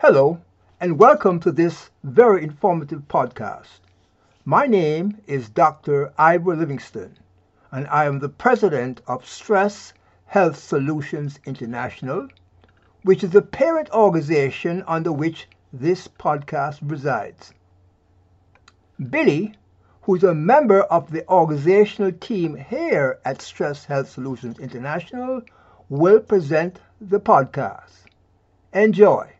Hello, and welcome to this very informative podcast. My name is Dr. Ivor Livingston, and I am the president of Stress Health Solutions International, which is the parent organization under which this podcast resides. Billy, who's a member of the organizational team here at Stress Health Solutions International, will present the podcast. Enjoy.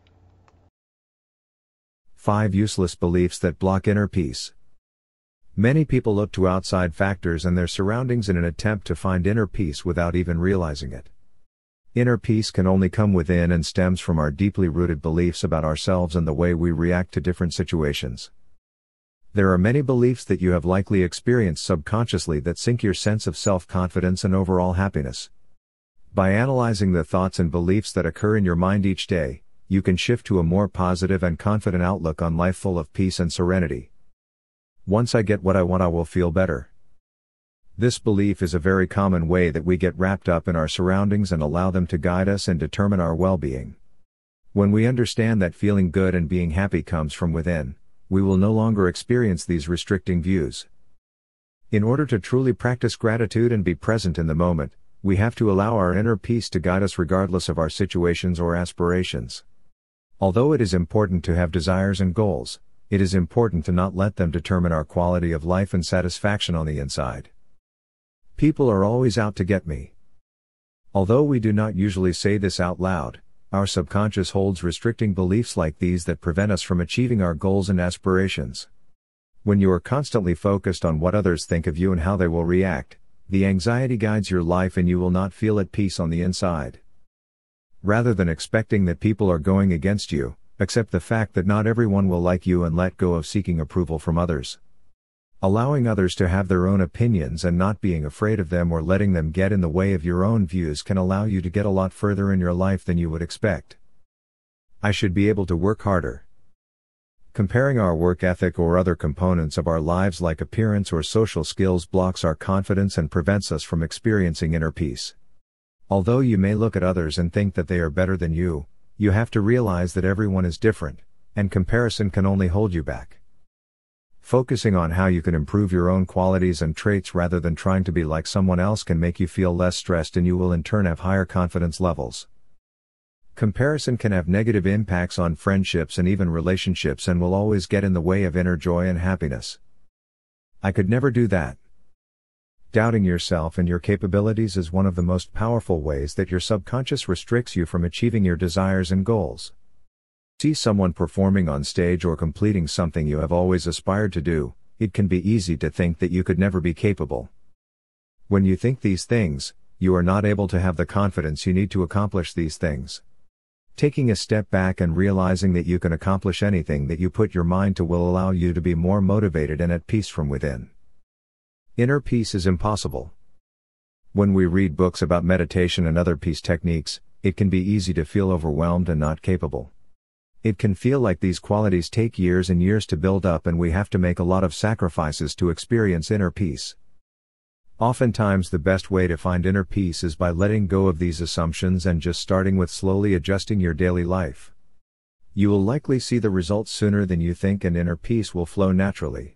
Five useless beliefs that block inner peace. Many people look to outside factors and their surroundings in an attempt to find inner peace without even realizing it. Inner peace can only come within and stems from our deeply rooted beliefs about ourselves and the way we react to different situations. There are many beliefs that you have likely experienced subconsciously that sink your sense of self confidence and overall happiness. By analyzing the thoughts and beliefs that occur in your mind each day, you can shift to a more positive and confident outlook on life full of peace and serenity. Once I get what I want, I will feel better. This belief is a very common way that we get wrapped up in our surroundings and allow them to guide us and determine our well being. When we understand that feeling good and being happy comes from within, we will no longer experience these restricting views. In order to truly practice gratitude and be present in the moment, we have to allow our inner peace to guide us regardless of our situations or aspirations. Although it is important to have desires and goals, it is important to not let them determine our quality of life and satisfaction on the inside. People are always out to get me. Although we do not usually say this out loud, our subconscious holds restricting beliefs like these that prevent us from achieving our goals and aspirations. When you are constantly focused on what others think of you and how they will react, the anxiety guides your life and you will not feel at peace on the inside. Rather than expecting that people are going against you, accept the fact that not everyone will like you and let go of seeking approval from others. Allowing others to have their own opinions and not being afraid of them or letting them get in the way of your own views can allow you to get a lot further in your life than you would expect. I should be able to work harder. Comparing our work ethic or other components of our lives like appearance or social skills blocks our confidence and prevents us from experiencing inner peace. Although you may look at others and think that they are better than you, you have to realize that everyone is different, and comparison can only hold you back. Focusing on how you can improve your own qualities and traits rather than trying to be like someone else can make you feel less stressed and you will in turn have higher confidence levels. Comparison can have negative impacts on friendships and even relationships and will always get in the way of inner joy and happiness. I could never do that. Doubting yourself and your capabilities is one of the most powerful ways that your subconscious restricts you from achieving your desires and goals. See someone performing on stage or completing something you have always aspired to do, it can be easy to think that you could never be capable. When you think these things, you are not able to have the confidence you need to accomplish these things. Taking a step back and realizing that you can accomplish anything that you put your mind to will allow you to be more motivated and at peace from within. Inner peace is impossible. When we read books about meditation and other peace techniques, it can be easy to feel overwhelmed and not capable. It can feel like these qualities take years and years to build up and we have to make a lot of sacrifices to experience inner peace. Oftentimes, the best way to find inner peace is by letting go of these assumptions and just starting with slowly adjusting your daily life. You will likely see the results sooner than you think, and inner peace will flow naturally.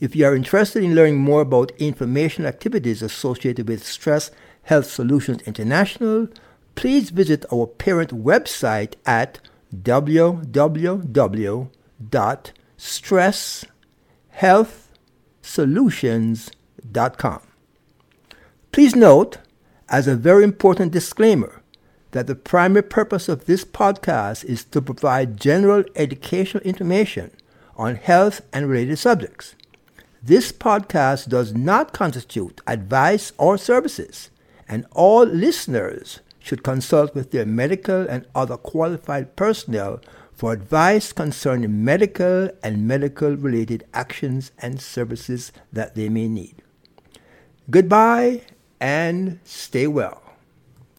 if you are interested in learning more about information activities associated with Stress Health Solutions International, please visit our parent website at www.stresshealthsolutions.com. Please note, as a very important disclaimer, that the primary purpose of this podcast is to provide general educational information on health and related subjects. This podcast does not constitute advice or services, and all listeners should consult with their medical and other qualified personnel for advice concerning medical and medical related actions and services that they may need. Goodbye and stay well.